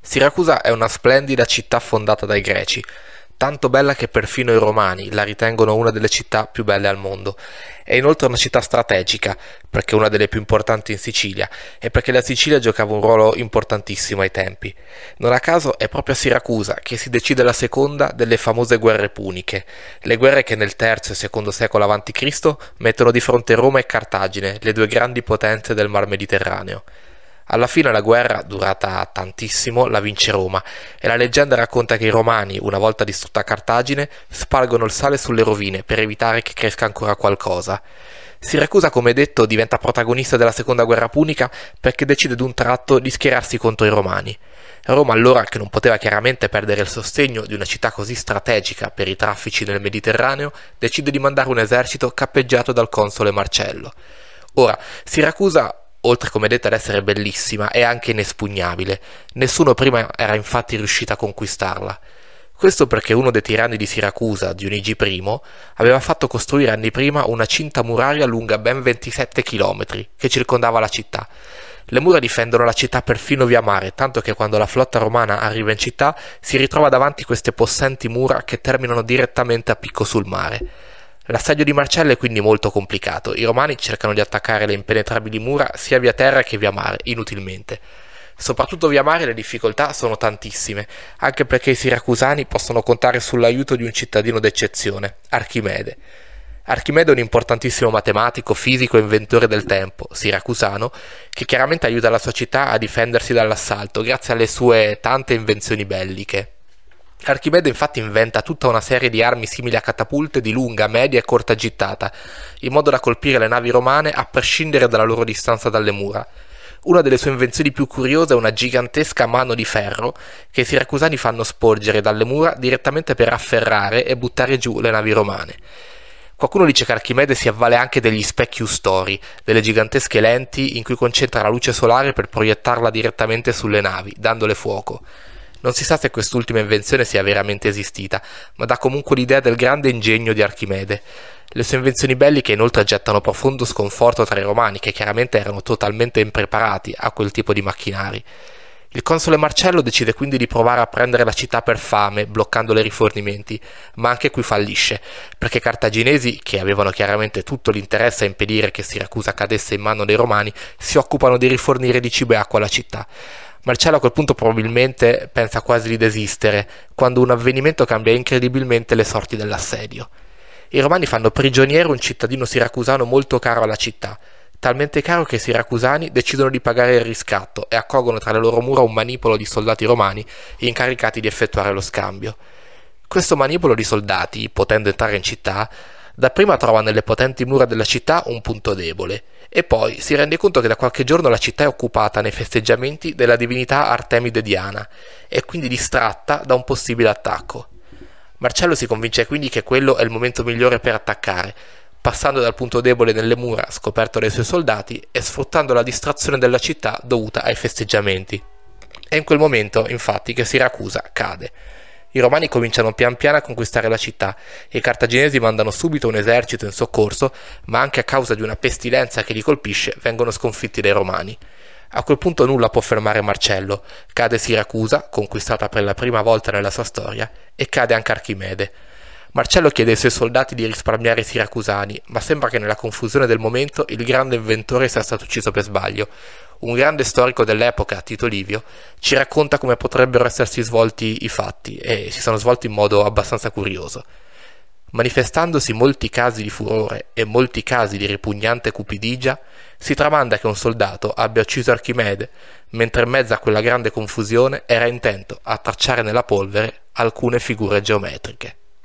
Siracusa è una splendida città fondata dai greci, tanto bella che perfino i romani la ritengono una delle città più belle al mondo. È inoltre una città strategica, perché una delle più importanti in Sicilia e perché la Sicilia giocava un ruolo importantissimo ai tempi. Non a caso è proprio a Siracusa che si decide la seconda delle famose guerre puniche, le guerre che nel III e II secolo a.C. mettono di fronte Roma e Cartagine, le due grandi potenze del Mar Mediterraneo. Alla fine la guerra, durata tantissimo, la vince Roma e la leggenda racconta che i romani, una volta distrutta Cartagine, spalgono il sale sulle rovine per evitare che cresca ancora qualcosa. Siracusa, come detto, diventa protagonista della seconda guerra punica perché decide d'un tratto di schierarsi contro i romani. Roma allora, che non poteva chiaramente perdere il sostegno di una città così strategica per i traffici nel Mediterraneo, decide di mandare un esercito cappeggiato dal console Marcello. Ora, Siracusa oltre come detto ad essere bellissima, è anche inespugnabile. Nessuno prima era infatti riuscito a conquistarla. Questo perché uno dei tiranni di Siracusa, Dionigi I, aveva fatto costruire anni prima una cinta muraria lunga ben 27 km che circondava la città. Le mura difendono la città perfino via mare, tanto che quando la flotta romana arriva in città si ritrova davanti queste possenti mura che terminano direttamente a picco sul mare. L'assedio di Marcello è quindi molto complicato. I romani cercano di attaccare le impenetrabili mura sia via terra che via mare, inutilmente. Soprattutto via mare le difficoltà sono tantissime, anche perché i siracusani possono contare sull'aiuto di un cittadino d'eccezione, Archimede. Archimede è un importantissimo matematico, fisico e inventore del tempo, siracusano, che chiaramente aiuta la sua città a difendersi dall'assalto grazie alle sue tante invenzioni belliche. Archimede infatti inventa tutta una serie di armi simili a catapulte di lunga, media e corta gittata, in modo da colpire le navi romane a prescindere dalla loro distanza dalle mura. Una delle sue invenzioni più curiose è una gigantesca mano di ferro che i siracusani fanno sporgere dalle mura direttamente per afferrare e buttare giù le navi romane. Qualcuno dice che Archimede si avvale anche degli specchi ustori, delle gigantesche lenti in cui concentra la luce solare per proiettarla direttamente sulle navi, dandole fuoco. Non si sa se quest'ultima invenzione sia veramente esistita, ma dà comunque l'idea del grande ingegno di Archimede. Le sue invenzioni belliche inoltre gettano profondo sconforto tra i romani, che chiaramente erano totalmente impreparati a quel tipo di macchinari. Il console Marcello decide quindi di provare a prendere la città per fame, bloccando i rifornimenti, ma anche qui fallisce, perché i cartaginesi, che avevano chiaramente tutto l'interesse a impedire che Siracusa cadesse in mano dei romani, si occupano di rifornire di cibo e acqua la città. Marcello a quel punto probabilmente pensa quasi di desistere, quando un avvenimento cambia incredibilmente le sorti dell'assedio. I romani fanno prigioniero un cittadino siracusano molto caro alla città, talmente caro che i siracusani decidono di pagare il riscatto e accolgono tra le loro mura un manipolo di soldati romani incaricati di effettuare lo scambio. Questo manipolo di soldati, potendo entrare in città, Dapprima trova nelle potenti mura della città un punto debole, e poi si rende conto che da qualche giorno la città è occupata nei festeggiamenti della divinità Artemide Diana, e quindi distratta da un possibile attacco. Marcello si convince quindi che quello è il momento migliore per attaccare, passando dal punto debole nelle mura scoperto dai suoi soldati e sfruttando la distrazione della città dovuta ai festeggiamenti. È in quel momento, infatti, che Siracusa cade. I romani cominciano pian piano a conquistare la città e i cartaginesi mandano subito un esercito in soccorso, ma anche a causa di una pestilenza che li colpisce vengono sconfitti dai romani. A quel punto nulla può fermare Marcello, cade Siracusa, conquistata per la prima volta nella sua storia, e cade anche Archimede. Marcello chiede ai suoi soldati di risparmiare i siracusani, ma sembra che nella confusione del momento il grande inventore sia stato ucciso per sbaglio. Un grande storico dell'epoca, Tito Livio, ci racconta come potrebbero essersi svolti i fatti e si sono svolti in modo abbastanza curioso. Manifestandosi molti casi di furore e molti casi di ripugnante cupidigia, si tramanda che un soldato abbia ucciso Archimede, mentre in mezzo a quella grande confusione era intento a tracciare nella polvere alcune figure geometriche.